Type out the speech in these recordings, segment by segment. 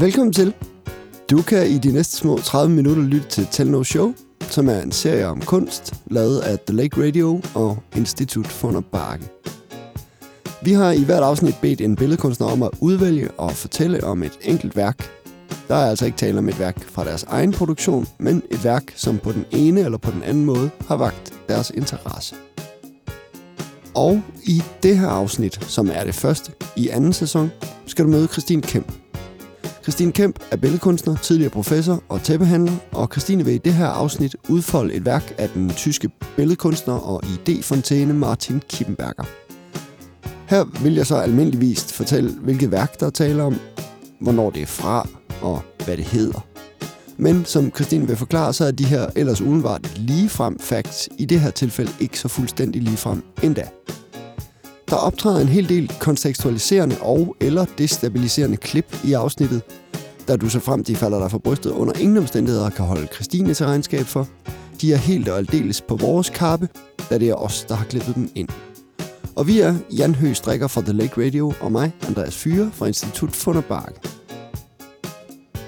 Velkommen til. Du kan i de næste små 30 minutter lytte til Tell No Show, som er en serie om kunst, lavet af The Lake Radio og Institut for Bakke. Vi har i hvert afsnit bedt en billedkunstner om at udvælge og fortælle om et enkelt værk. Der er altså ikke tale om et værk fra deres egen produktion, men et værk, som på den ene eller på den anden måde har vagt deres interesse. Og i det her afsnit, som er det første i anden sæson, skal du møde Christine Kemp. Christine Kemp er billedkunstner, tidligere professor og tæppehandler, og Christine vil i det her afsnit udfolde et værk af den tyske billedkunstner og idéfontæne Martin Kippenberger. Her vil jeg så almindeligvis fortælle, hvilket værk der taler om, hvornår det er fra og hvad det hedder. Men som Christine vil forklare, så er de her ellers udenbart ligefrem facts i det her tilfælde ikke så fuldstændig ligefrem endda. Der optræder en hel del kontekstualiserende og eller destabiliserende klip i afsnittet, da du så frem de falder dig for brystet under ingen omstændigheder kan holde Christine til regnskab for. De er helt og aldeles på vores kappe, da det er os, der har klippet dem ind. Og vi er Jan Høgh Strikker fra The Lake Radio og mig, Andreas Fyre fra Institut Funderbark.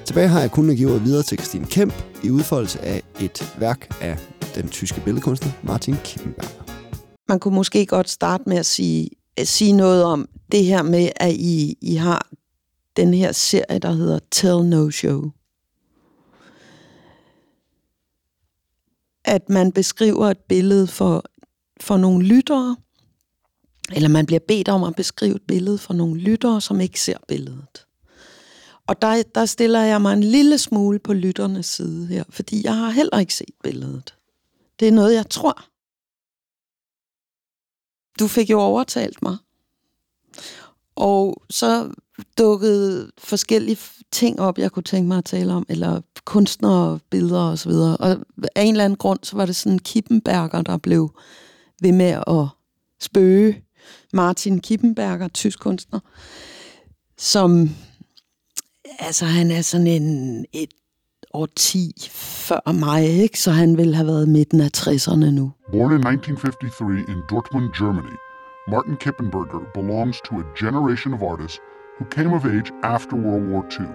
Tilbage har jeg kun at give videre til Christine Kemp i udfoldelse af et værk af den tyske billedkunstner Martin Kippenberger. Man kunne måske godt starte med at sige, at sige noget om det her med, at I, I har den her serie, der hedder Tell No Show. At man beskriver et billede for, for nogle lyttere, eller man bliver bedt om at beskrive et billede for nogle lyttere, som ikke ser billedet. Og der, der stiller jeg mig en lille smule på lytternes side her, fordi jeg har heller ikke set billedet. Det er noget, jeg tror. Du fik jo overtalt mig. Og så dukkede forskellige ting op, jeg kunne tænke mig at tale om, eller kunstnere, billeder og så videre. Og af en eller anden grund, så var det sådan Kippenberger, der blev ved med at spøge. Martin Kippenberger, tysk kunstner, som, altså han er sådan en, et årti før mig, ikke? så han ville have været midten af 60'erne nu. Born in 1953 in Dortmund, Germany, Martin Kippenberger belongs to a generation of artists who came of age after World War II.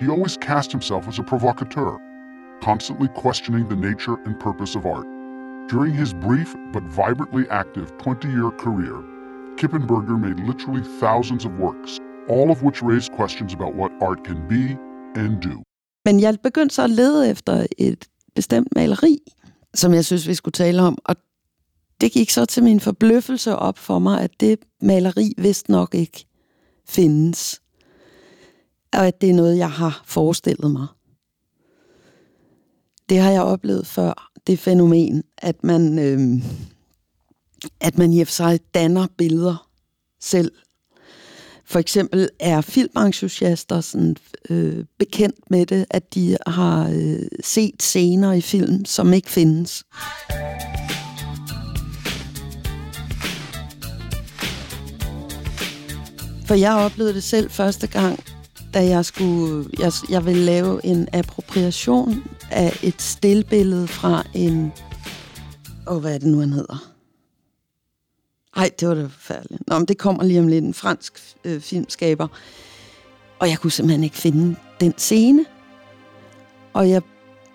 He always cast himself as a provocateur, constantly questioning the nature and purpose of art. During his brief but vibrantly active 20 year career, Kippenberger made literally thousands of works, all of which raised questions about what art can be and do. Men jeg begyndte så at lede efter et bestemt maleri, som jeg synes, vi skulle tale om. Og det gik så til min forbløffelse op for mig, at det maleri vist nok ikke findes. Og at det er noget, jeg har forestillet mig. Det har jeg oplevet før, det fænomen, at man, øh, at man i sig danner billeder selv for eksempel er filmentusiaster sådan, øh, bekendt med det, at de har øh, set scener i film, som ikke findes. For jeg oplevede det selv første gang, da jeg skulle, jeg, jeg ville lave en appropriation af et stillbillede fra en, og hvad er det nu, han hedder? Nej, det var da forfærdeligt. Nå, men det kommer lige om lidt. En fransk øh, filmskaber. Og jeg kunne simpelthen ikke finde den scene. Og jeg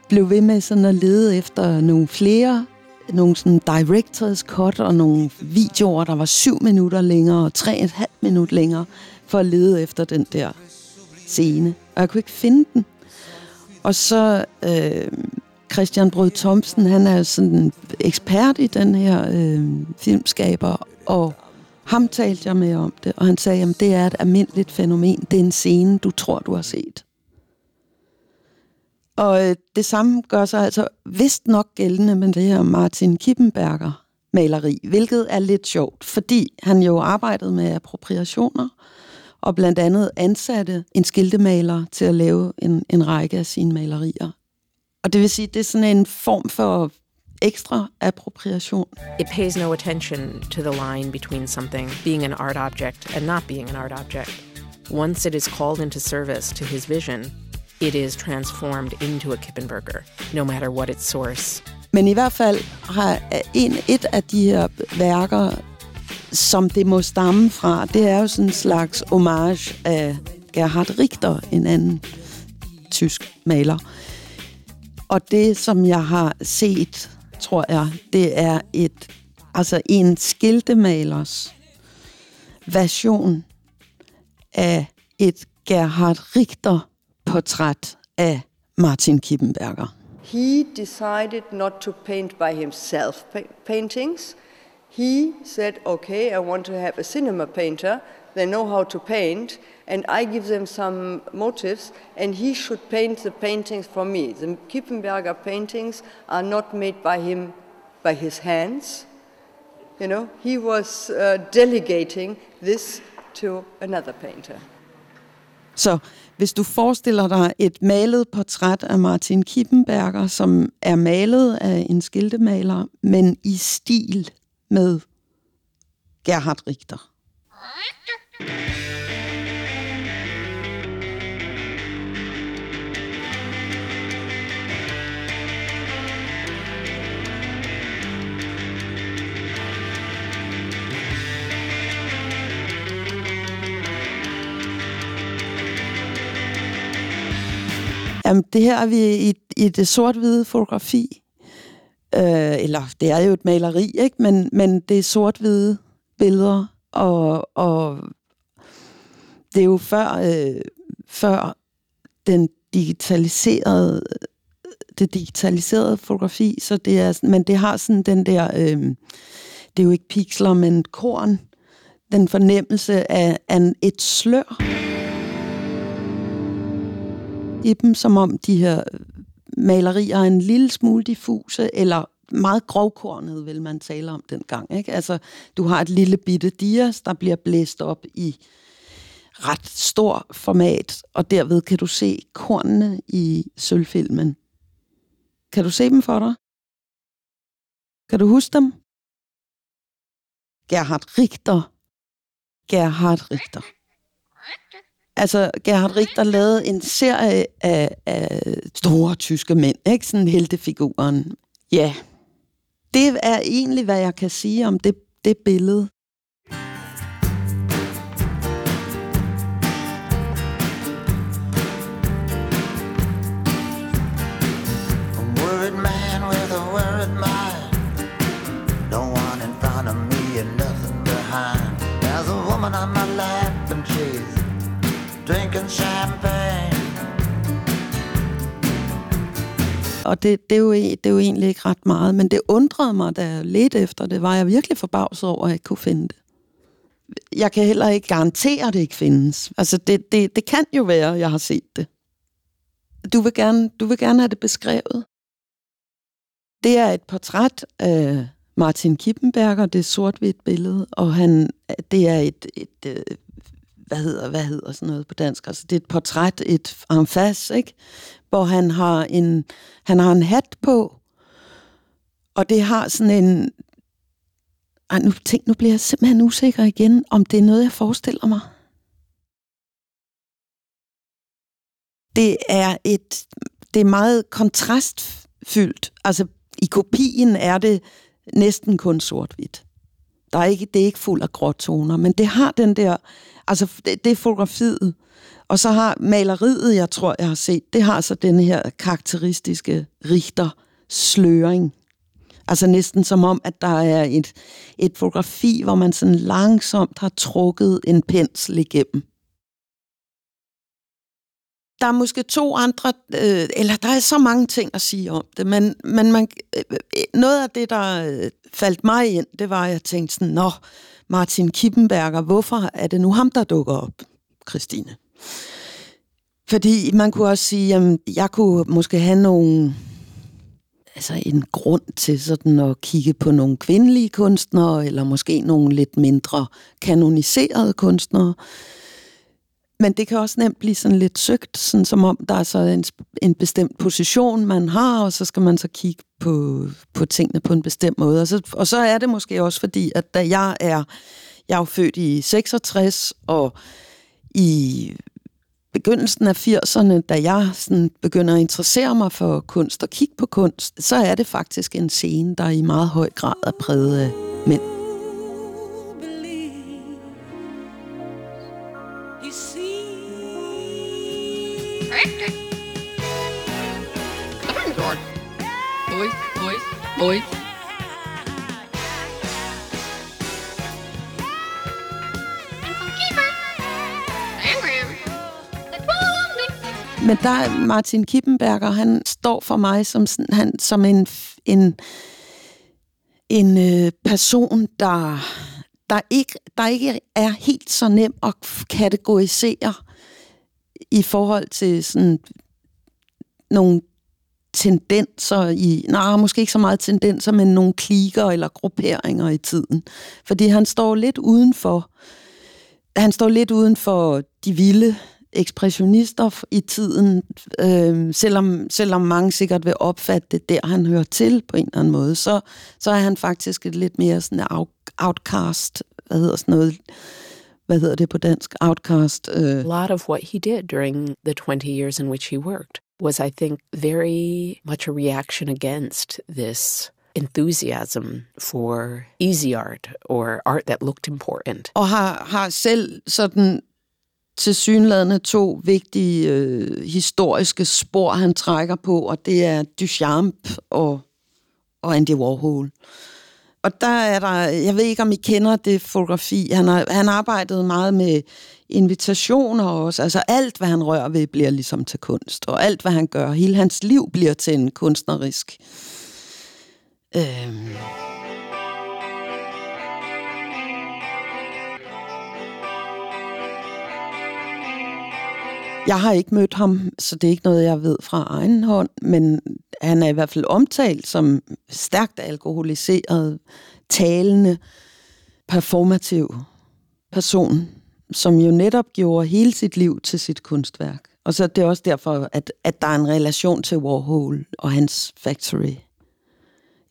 blev ved med sådan at lede efter nogle flere, nogle sådan director's cut og nogle videoer, der var syv minutter længere og tre et halvt minut længere, for at lede efter den der scene. Og jeg kunne ikke finde den. Og så øh, Christian Brød Thomsen, han er sådan en ekspert i den her øh, filmskaber, og ham talte jeg med om det, og han sagde, at det er et almindeligt fænomen. Det er en scene, du tror, du har set. Og øh, det samme gør sig altså vist nok gældende med det her Martin Kippenberger maleri, hvilket er lidt sjovt, fordi han jo arbejdede med appropriationer, og blandt andet ansatte en skiltemaler til at lave en, en række af sine malerier. Og det vil sige, det er sådan en form for ekstra appropriation. It pays no attention to the line between something being an art object and not being an art object. Once it is called into service to his vision, it is transformed into a Kippenberger, no matter what its source. Men i hvert fald har en, et af de her værker, som det må stamme fra, det er jo sådan en slags homage af Gerhard Richter, en anden tysk maler. Og det, som jeg har set, tror jeg, det er et, altså en skiltemalers version af et Gerhard Richter-portræt af Martin Kippenberger. He decided not to paint by himself paintings. He said, okay, I want to have a cinema painter. They know how to paint, and I give them some motives, and he should paint the paintings for me. The Kippenberger paintings are not made by him by his hands. You know, he was uh, delegating this to another painter. Så hvis du forestiller dig et malet portræt af Martin Kippenberger, som er malet af en skiltemaler, men i stil med Gerhard Richter. Jamen, det her er vi i, i det sort-hvide fotografi. Øh, eller det er jo et maleri, ikke? Men, men det er sort-hvide billeder, og, og det er jo før, øh, før den digitaliserede det digitaliserede fotografi, så det er, men det har sådan den der, øh, det er jo ikke pixler, men korn, den fornemmelse af, af et slør i dem, som om de her øh, malerier er en lille smule diffuse, eller meget grovkornet, vil man tale om dengang. Ikke? Altså, du har et lille bitte dias, der bliver blæst op i ret stor format, og derved kan du se kornene i sølvfilmen. Kan du se dem for dig? Kan du huske dem? Gerhard Richter. Gerhard Richter. Altså, Gerhard Richter lavede en serie af, af store tyske mænd, ikke? Sådan heltefiguren. Ja, det er egentlig, hvad jeg kan sige om det, det billede. Drinking champagne. Og det, det, er jo, e, det er jo egentlig ikke ret meget, men det undrede mig, da jeg ledte efter det, var jeg virkelig forbavset over, at jeg ikke kunne finde det. Jeg kan heller ikke garantere, at det ikke findes. Altså, det, det, det kan jo være, at jeg har set det. Du vil gerne, du vil gerne have det beskrevet. Det er et portræt af Martin Kippenberger, det er sort-hvidt billede, og han, det er et, et, et hvad hedder, hvad hedder sådan noget på dansk? Altså, det er et portræt, et amfas, ikke? Hvor han har en, han har en hat på, og det har sådan en... Ej, nu, tænk, nu bliver jeg simpelthen usikker igen, om det er noget, jeg forestiller mig. Det er et, det er meget kontrastfyldt. Altså, i kopien er det næsten kun sort-hvidt. Der er ikke, det er ikke fuld af gråtoner, men det har den der, altså det, det er fotografiet, og så har maleriet, jeg tror, jeg har set, det har så den her karakteristiske richter sløring. Altså næsten som om, at der er et, et fotografi, hvor man sådan langsomt har trukket en pensel igennem der er måske to andre, øh, eller der er så mange ting at sige om det, men, men man, øh, noget af det, der øh, faldt mig ind, det var, at jeg tænkte sådan, nå, Martin Kippenberger, hvorfor er det nu ham, der dukker op, Christine? Fordi man kunne også sige, at jeg kunne måske have nogle, altså en grund til sådan at kigge på nogle kvindelige kunstnere, eller måske nogle lidt mindre kanoniserede kunstnere, men det kan også nemt blive sådan lidt søgt, sådan som om der er så en, en bestemt position, man har, og så skal man så kigge på, på tingene på en bestemt måde. Og så, og så er det måske også fordi, at da jeg er, jeg er jo født i 66, og i begyndelsen af 80'erne, da jeg sådan begynder at interessere mig for kunst og kigge på kunst, så er det faktisk en scene, der i meget høj grad er præget af mænd. Oi, oi, oi. Men der er Martin Kippenberger, han står for mig som, sådan, han, som en, en, en øh, person, der, der, ikke, der ikke er helt så nem at kategorisere i forhold til sådan nogle tendenser i, nej, måske ikke så meget tendenser, men nogle klikker eller grupperinger i tiden. Fordi han står lidt udenfor, han står lidt uden for de vilde ekspressionister i tiden, øh, selvom, selvom mange sikkert vil opfatte det der, han hører til på en eller anden måde, så, så er han faktisk et lidt mere sådan outcast, hvad hedder sådan noget, hvad hedder det på dansk, outcast. Uh. A lot of what he did during the 20 years in which he worked was, I think, very much a reaction against this enthusiasm for easy art or art that looked important. Og har, har selv sådan til synladende to vigtige øh, historiske spor, han trækker på, og det er Duchamp og, og Andy Warhol. Og der er der, jeg ved ikke om I kender det fotografi, han har, han arbejdede meget med invitationer også, altså alt hvad han rører ved bliver ligesom til kunst, og alt hvad han gør, hele hans liv bliver til en kunstnerisk. Øh, Jeg har ikke mødt ham, så det er ikke noget, jeg ved fra egen hånd, men han er i hvert fald omtalt som stærkt alkoholiseret, talende, performativ person, som jo netop gjorde hele sit liv til sit kunstværk. Og så det også derfor, at, at der er en relation til Warhol og hans Factory,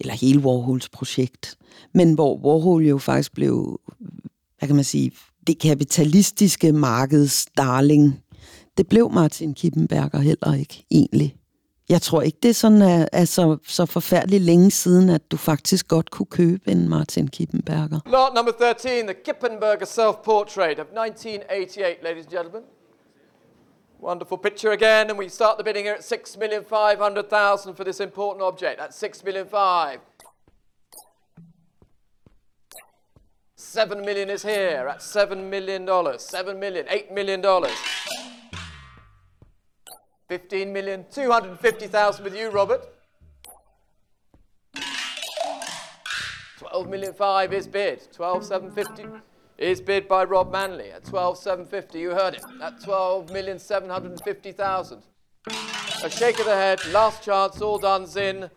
eller hele Warhols projekt. Men hvor Warhol jo faktisk blev, hvad kan man sige, det kapitalistiske markeds darling det blev Martin Kippenberger heller ikke, egentlig. Jeg tror ikke, det er sådan, at, at så, så forfærdeligt længe siden, at du faktisk godt kunne købe en Martin Kippenberger. Lot number 13, the Kippenberger self-portrait of 1988, ladies and gentlemen. Wonderful picture again, and we start the bidding here at 6,500,000 for this important object. That's 6,5 million 7 million is here at 7 million dollars. 7 million, 8 million dollars. 15 million, 250,000 with you, Robert. 12 million five is bid. 12,750 is bid by Rob Manley at 12,750. You heard it. At 12 million 750,000. A shake of the head. Last chance. All done. Zin.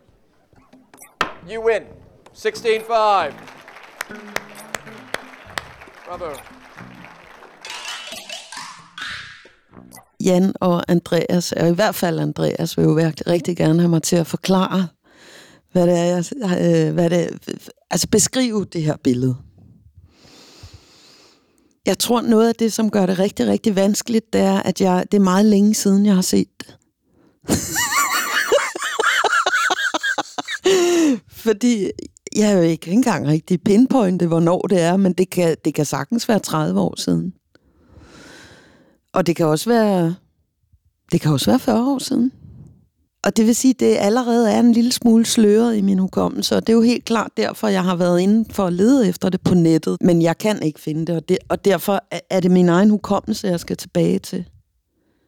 You win. 16-5. Bravo. Jan og Andreas, og i hvert fald Andreas, vil jo virkelig rigtig gerne have mig til at forklare, hvad det er, jeg, øh, hvad det, altså beskrive det her billede. Jeg tror, noget af det, som gør det rigtig, rigtig vanskeligt, det er, at jeg, det er meget længe siden, jeg har set det. Fordi jeg er jo ikke engang rigtig pinpointet, hvornår det er, men det kan, det kan sagtens være 30 år siden. Og det kan også være, det kan også være 40 år siden. Og det vil sige, at det allerede er en lille smule sløret i min hukommelse, og det er jo helt klart derfor, jeg har været inde for at lede efter det på nettet, men jeg kan ikke finde det, og, det, og derfor er det min egen hukommelse, jeg skal tilbage til.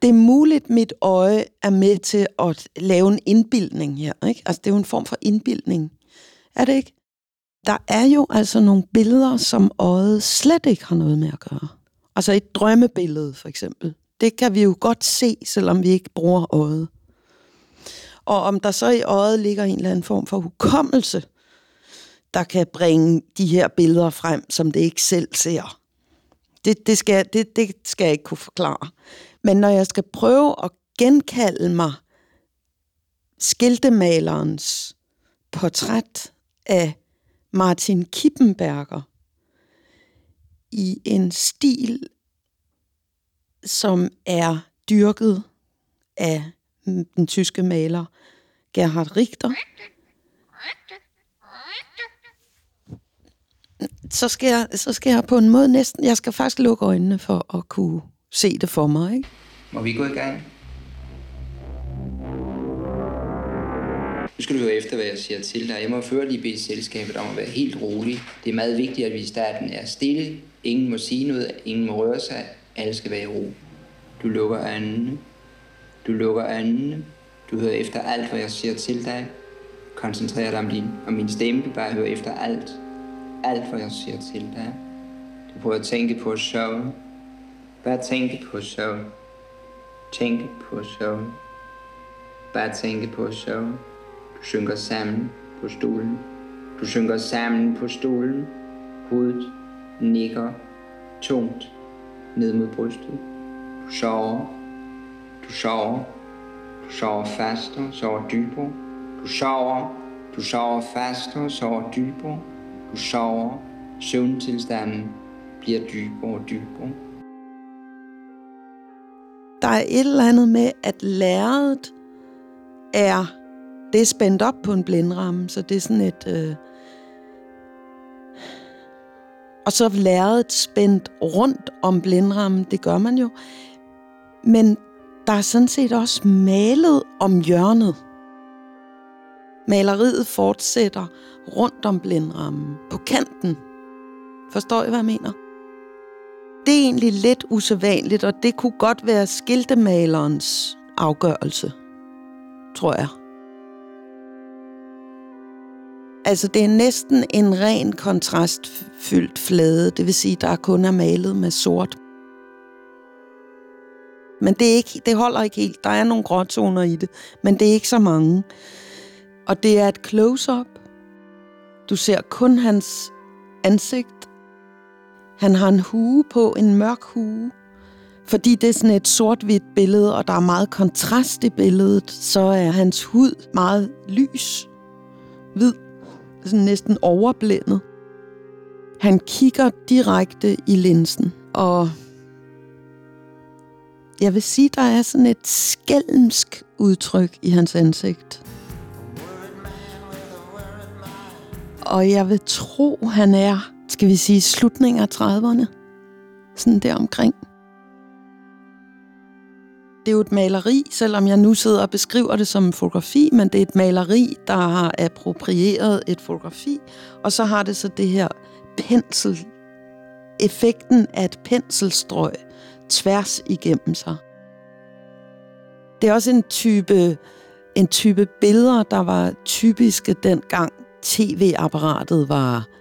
Det er muligt, mit øje er med til at lave en indbildning her. Ikke? Altså, det er jo en form for indbildning. Er det ikke? Der er jo altså nogle billeder, som øjet slet ikke har noget med at gøre. Altså et drømmebillede, for eksempel. Det kan vi jo godt se, selvom vi ikke bruger øjet. Og om der så i øjet ligger en eller anden form for hukommelse, der kan bringe de her billeder frem, som det ikke selv ser. Det, det, skal, det, det skal jeg ikke kunne forklare. Men når jeg skal prøve at genkalde mig skiltemalerens portræt af Martin Kippenberger, i en stil, som er dyrket af den tyske maler Gerhard Richter. Så skal, jeg, så skal jeg på en måde næsten, jeg skal faktisk lukke øjnene for at kunne se det for mig. Ikke? Må vi gå i gang? Nu skal du høre efter, hvad jeg siger til dig. Jeg må før lige bede selskabet om at være helt rolig. Det er meget vigtigt, at vi i starten er stille, Ingen må sige noget, ingen må røre sig. Alle skal være i ro. Du lukker øjnene. Du lukker øjnene. Du hører efter alt, hvad jeg siger til dig. Koncentrer dig om, din, om min stemme. Du bare hører efter alt. Alt, hvad jeg siger til dig. Du prøver at tænke på at sove. Bare tænke på at sove. Tænke på at sove. Bare tænke på at sove. Du synker sammen på stolen. Du synker sammen på stolen. Hovedet nikker tungt ned mod brystet. Du sover. Du sover. Du sover fastere, sover dybere. Du sover. Du sover fastere, sover dybere. Du sover. Søvntilstanden bliver dybere og dybere. Der er et eller andet med, at lærredet er, det er spændt op på en blindramme, så det er sådan et... Øh, og så lærredet spændt rundt om blindrammen, det gør man jo. Men der er sådan set også malet om hjørnet. Maleriet fortsætter rundt om blindrammen, på kanten. Forstår I, hvad jeg mener? Det er egentlig lidt usædvanligt, og det kunne godt være skiltemalerens afgørelse, tror jeg. Altså, det er næsten en ren kontrastfyldt flade, det vil sige, der kun er malet med sort. Men det, er ikke, det holder ikke helt. Der er nogle gråtoner i det, men det er ikke så mange. Og det er et close-up. Du ser kun hans ansigt. Han har en hue på, en mørk hue. Fordi det er sådan et sort-hvidt billede, og der er meget kontrast i billedet, så er hans hud meget lys, hvid, sådan næsten overblændet. Han kigger direkte i linsen, og jeg vil sige, der er sådan et skælmsk udtryk i hans ansigt. Og jeg vil tro, han er, skal vi sige, slutningen af 30'erne. Sådan der omkring. Det er jo et maleri, selvom jeg nu sidder og beskriver det som en fotografi, men det er et maleri, der har approprieret et fotografi, og så har det så det her pensel, effekten af et penselstrøg tværs igennem sig. Det er også en type, en type billeder, der var typiske dengang tv-apparatet var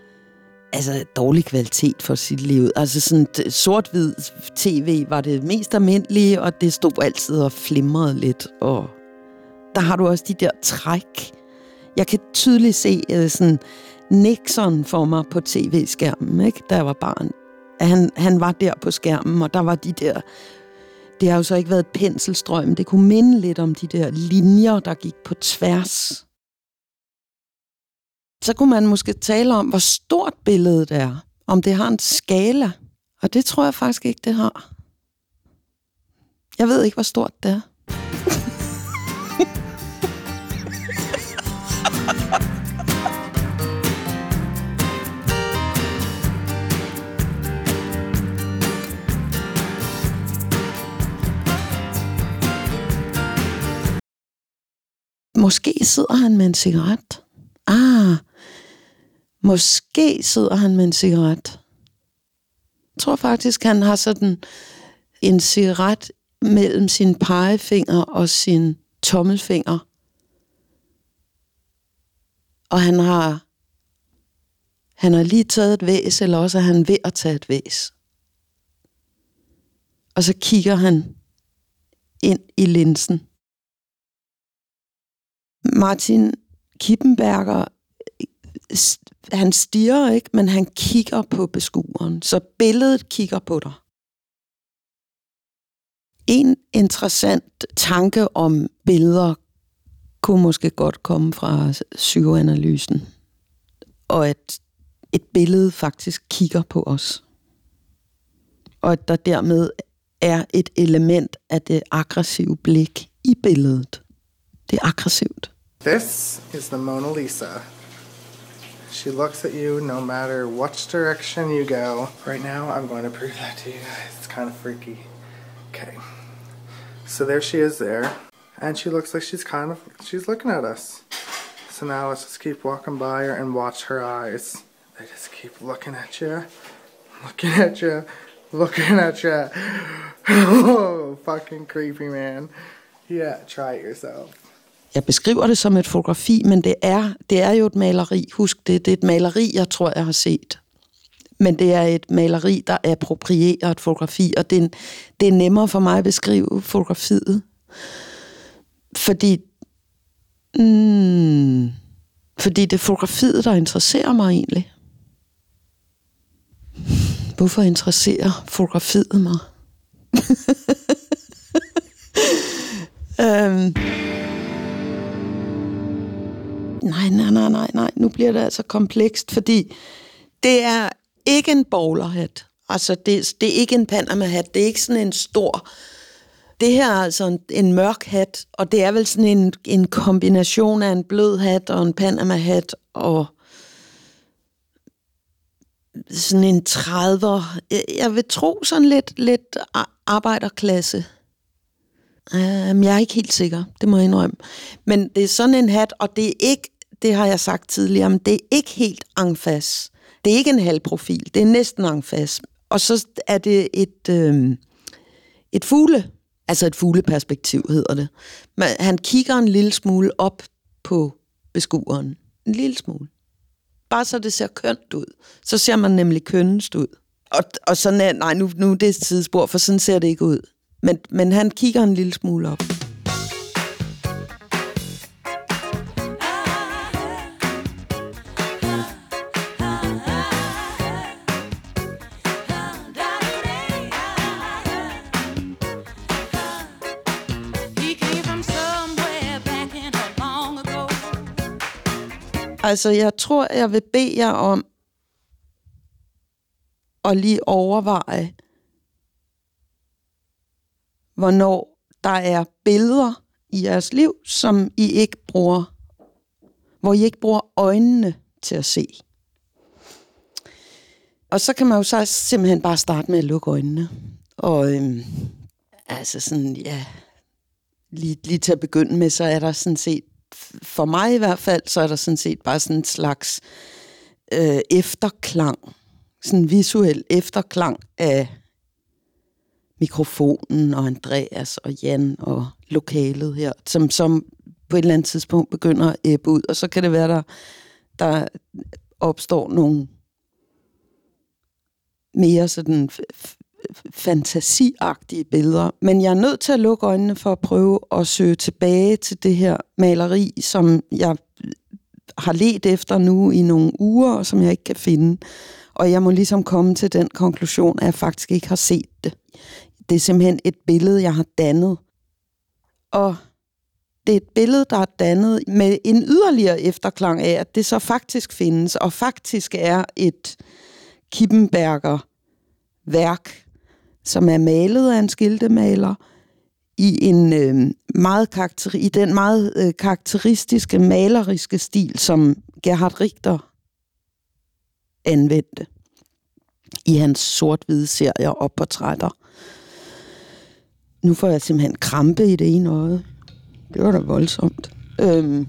altså dårlig kvalitet for sit liv. Altså sådan sort-hvid tv var det mest almindelige, og det stod altid og flimrede lidt. Og der har du også de der træk. Jeg kan tydeligt se uh, sådan Nixon for mig på tv-skærmen, ikke? da jeg var barn. Han, han var der på skærmen, og der var de der... Det har jo så ikke været et penselstrøm. Det kunne minde lidt om de der linjer, der gik på tværs så kunne man måske tale om, hvor stort billedet er. Om det har en skala. Og det tror jeg faktisk ikke, det har. Jeg ved ikke, hvor stort det er. Måske sidder han med en cigaret. Ah, måske sidder han med en cigaret. Jeg tror faktisk, han har sådan en cigaret mellem sin pegefinger og sin tommelfinger. Og han har, han har lige taget et væs, eller også er han ved at tage et væs. Og så kigger han ind i linsen. Martin Kippenberger, han stiger ikke, men han kigger på beskueren. Så billedet kigger på dig. En interessant tanke om billeder kunne måske godt komme fra psykoanalysen. Og at et billede faktisk kigger på os. Og at der dermed er et element af det aggressive blik i billedet. Det er aggressivt. This is the Mona Lisa. She looks at you no matter which direction you go. Right now, I'm going to prove that to you guys. It's kind of freaky. Okay. So there she is there. And she looks like she's kind of, she's looking at us. So now let's just keep walking by her and watch her eyes. They just keep looking at you, looking at you, looking at you. Oh, fucking creepy, man. Yeah, try it yourself. Jeg beskriver det som et fotografi, men det er, det er jo et maleri. Husk det, det er et maleri, jeg tror, jeg har set. Men det er et maleri, der approprierer et fotografi, og det er, det er nemmere for mig at beskrive fotografiet. Fordi, mm, fordi det er fotografiet, der interesserer mig egentlig. Hvorfor interesserer fotografiet mig? øhm. Nej, nej, nej, nej, nej. Nu bliver det altså komplekst, fordi det er ikke en bowlerhat. Altså, det, det er ikke en Panama-hat. Det er ikke sådan en stor... Det her er altså en, en mørk hat, og det er vel sådan en, en kombination af en blød hat og en Panama-hat og sådan en 30'er. Jeg vil tro sådan lidt, lidt arbejderklasse. Um, jeg er ikke helt sikker, det må jeg indrømme. Men det er sådan en hat, og det er ikke, det har jeg sagt tidligere, men det er ikke helt angfas. Det er ikke en halv profil, det er næsten angfas. Og så er det et, øh, et fugle, altså et fugleperspektiv hedder det. Men han kigger en lille smule op på beskueren. En lille smule. Bare så det ser kønt ud. Så ser man nemlig kønnest ud. Og, og sådan er, nej, nu, nu er det et tidsspor, for sådan ser det ikke ud. Men, men han kigger en lille smule op. Altså, jeg tror, jeg vil bede jer om at lige overveje, hvornår der er billeder i jeres liv, som I ikke bruger, hvor I ikke bruger øjnene til at se. Og så kan man jo så simpelthen bare starte med at lukke øjnene. Og øhm, altså sådan, ja, lige, lige til at begynde med, så er der sådan set for mig i hvert fald, så er der sådan set bare sådan en slags øh, efterklang, sådan en visuel efterklang af mikrofonen og Andreas og Jan og lokalet her, som, som på et eller andet tidspunkt begynder at æbbe ud, og så kan det være, der, der opstår nogle mere sådan fantasiagtige billeder. Men jeg er nødt til at lukke øjnene for at prøve at søge tilbage til det her maleri, som jeg har let efter nu i nogle uger, og som jeg ikke kan finde. Og jeg må ligesom komme til den konklusion, at jeg faktisk ikke har set det. Det er simpelthen et billede, jeg har dannet. Og det er et billede, der er dannet med en yderligere efterklang af, at det så faktisk findes, og faktisk er et Kippenberger værk, som er malet af en skiltemaler i en øh, meget karakter, i den meget øh, karakteristiske maleriske stil, som Gerhard Richter anvendte i hans sort-hvide serier og portrætter. Nu får jeg simpelthen krampe i det ene øje. Det var da voldsomt. Øhm.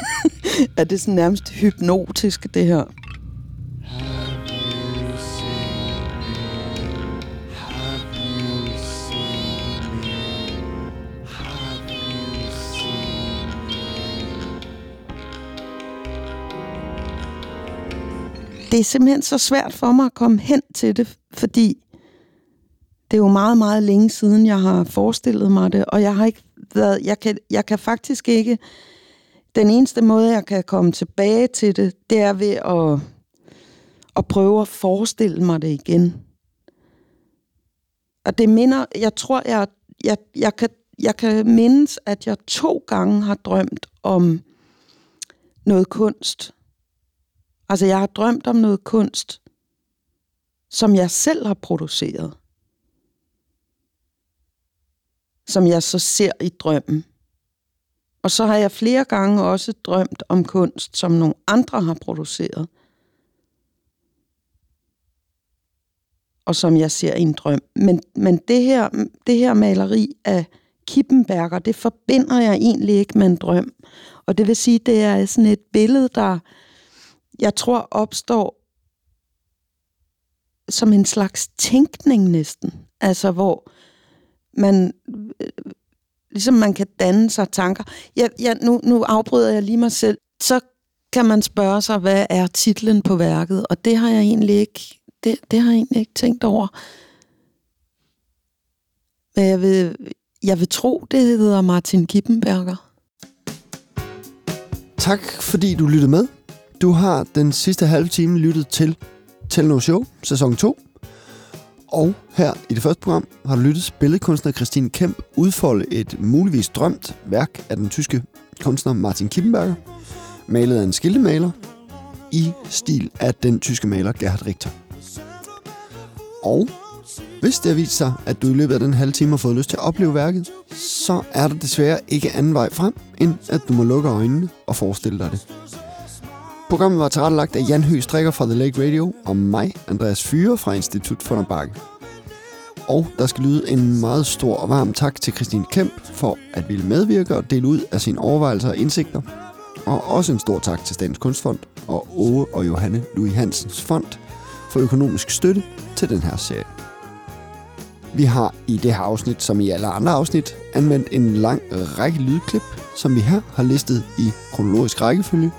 er det sådan nærmest hypnotisk, det her? Det er simpelthen så svært for mig at komme hen til det, fordi det er jo meget, meget længe siden, jeg har forestillet mig det, og jeg har ikke været, jeg kan, jeg kan faktisk ikke, den eneste måde, jeg kan komme tilbage til det, det er ved at, at prøve at forestille mig det igen. Og det minder, jeg tror, jeg, jeg, jeg, kan, jeg kan mindes, at jeg to gange har drømt om noget kunst, Altså, jeg har drømt om noget kunst, som jeg selv har produceret. Som jeg så ser i drømmen. Og så har jeg flere gange også drømt om kunst, som nogle andre har produceret. Og som jeg ser i en drøm. Men, men det, her, det her maleri af Kippenberger, det forbinder jeg egentlig ikke med en drøm. Og det vil sige, det er sådan et billede, der jeg tror opstår som en slags tænkning næsten. Altså hvor man øh, ligesom man kan danne sig tanker. Ja, ja, nu, nu afbryder jeg lige mig selv. Så kan man spørge sig, hvad er titlen på værket? Og det har jeg egentlig ikke, det, det har jeg egentlig ikke tænkt over. Men jeg vil, jeg vil tro, det hedder Martin Kippenberger. Tak fordi du lyttede med. Du har den sidste halve time lyttet til Telno Show, sæson 2. Og her i det første program har du lyttet billedkunstner Christine Kemp udfolde et muligvis drømt værk af den tyske kunstner Martin Kippenberger, malet af en skiltemaler i stil af den tyske maler Gerhard Richter. Og hvis det har vist sig, at du i løbet af den halve time har fået lyst til at opleve værket, så er der desværre ikke anden vej frem, end at du må lukke øjnene og forestille dig det. Programmet var tilrettelagt af Jan Høgh Strikker fra The Lake Radio og mig, Andreas Fyre fra Institut for Bakke. Og der skal lyde en meget stor og varm tak til Christine Kemp for at ville medvirke og dele ud af sine overvejelser og indsigter. Og også en stor tak til Statens Kunstfond og Ove og Johanne Louis Hansens Fond for økonomisk støtte til den her serie. Vi har i det her afsnit, som i alle andre afsnit, anvendt en lang række lydklip, som vi her har listet i kronologisk rækkefølge,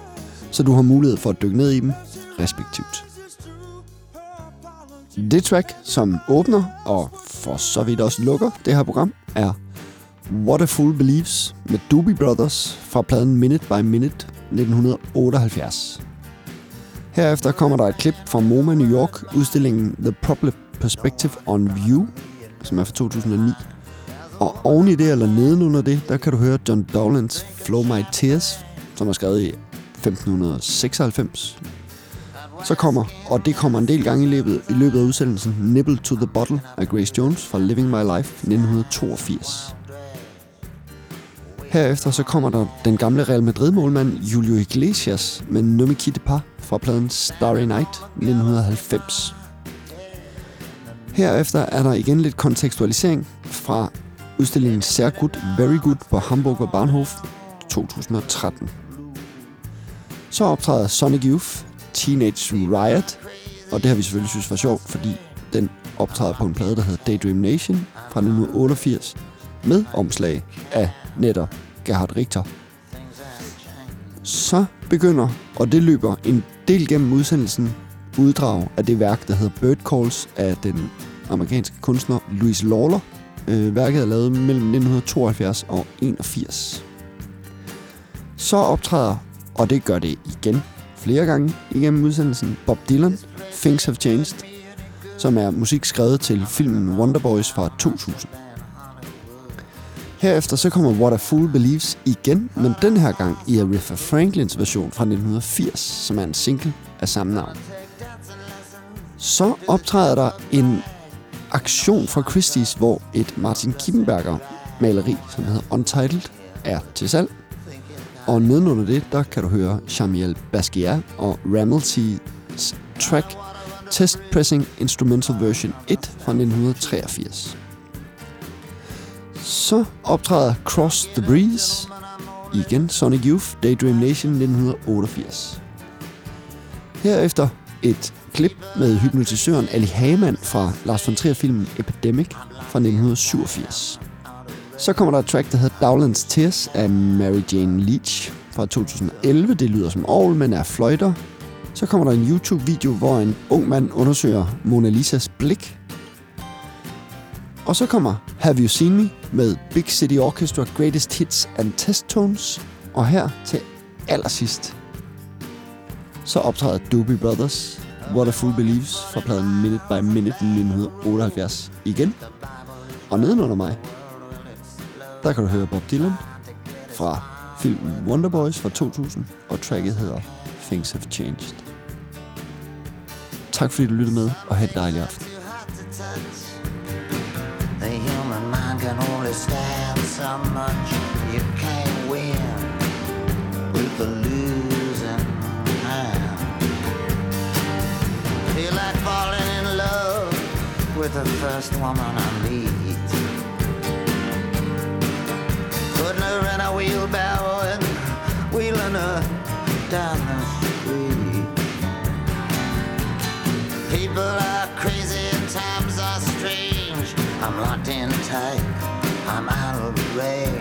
så du har mulighed for at dykke ned i dem respektivt. Det track, som åbner og for så vidt også lukker det her program, er What a Fool Believes med Doobie Brothers fra pladen Minute by Minute 1978. Herefter kommer der et klip fra MoMA New York, udstillingen The Problem Perspective on View, som er fra 2009. Og oven i det, eller nedenunder det, der kan du høre John Dowlands Flow My Tears, som er skrevet i 1596. Så kommer, og det kommer en del gange i løbet, i løbet af udsendelsen, Nibble to the Bottle af Grace Jones fra Living My Life 1982. Herefter så kommer der den gamle Real Madrid-målmand Julio Iglesias med Nomi Kite Par fra pladen Starry Night 1990. Herefter er der igen lidt kontekstualisering fra udstillingen Sehr Good, Very Good på Hamburger Bahnhof 2013. Så optræder Sonic Youth, Teenage Riot, og det har vi selvfølgelig synes var sjovt, fordi den optræder på en plade, der hedder Daydream Nation fra 1988, med omslag af netop Gerhard Richter. Så begynder, og det løber en del gennem udsendelsen, uddrag af det værk, der hedder Bird Calls af den amerikanske kunstner Louis Lawler. Øh, værket er lavet mellem 1972 og 81. Så optræder, og det gør det igen flere gange igennem udsendelsen, Bob Dylan, Things Have Changed, som er musik skrevet til filmen Wonder Boys fra 2000. Herefter så kommer What a Fool Believes igen, men den her gang i Aretha Franklins version fra 1980, som er en single af samme navn. Så optræder der en aktion fra Christie's, hvor et Martin Kippenberger maleri, som hedder Untitled, er til salg. Og nedenunder det, der kan du høre Jamiel Basquiat og Ramelty's track Test Pressing Instrumental Version 1 fra 1983. Så optræder Cross the Breeze, igen Sonic Youth, Daydream Nation 1988. Herefter et klip med hypnotisøren Ali Hamann fra Lars von Trier-filmen Epidemic fra 1987. Så kommer der et track, der hedder Dowlands Tears af Mary Jane Leach fra 2011. Det lyder som Aarhus, men er fløjter. Så kommer der en YouTube-video, hvor en ung mand undersøger Mona Lisas blik. Og så kommer Have You Seen Me med Big City Orchestra Greatest Hits and Test Tones. Og her til allersidst, så optræder Doobie Brothers What a Fool Believes fra pladen Minute by Minute 1978 igen. Og nedenunder mig, der kan du høre Bob Dylan fra filmen Wonder Boys fra 2000, og tracket hedder Things Have Changed. Tak fordi du lyttede med, og have en dejlig aften. The human mind can only stand so much. You can't win with the losing hand. Feel like falling in love with the first woman I meet. Wheelbarrow and wheeling her down the street. People are crazy and times are strange. I'm locked in tight, I'm out of range.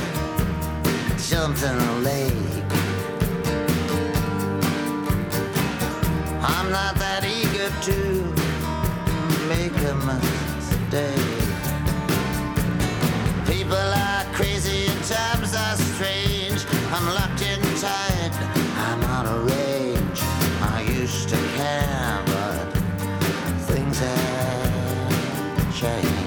something late. I'm not that eager to make a mistake. People are crazy and times are strange. I'm locked in tight. I'm out of range. I used to care, but things have changed.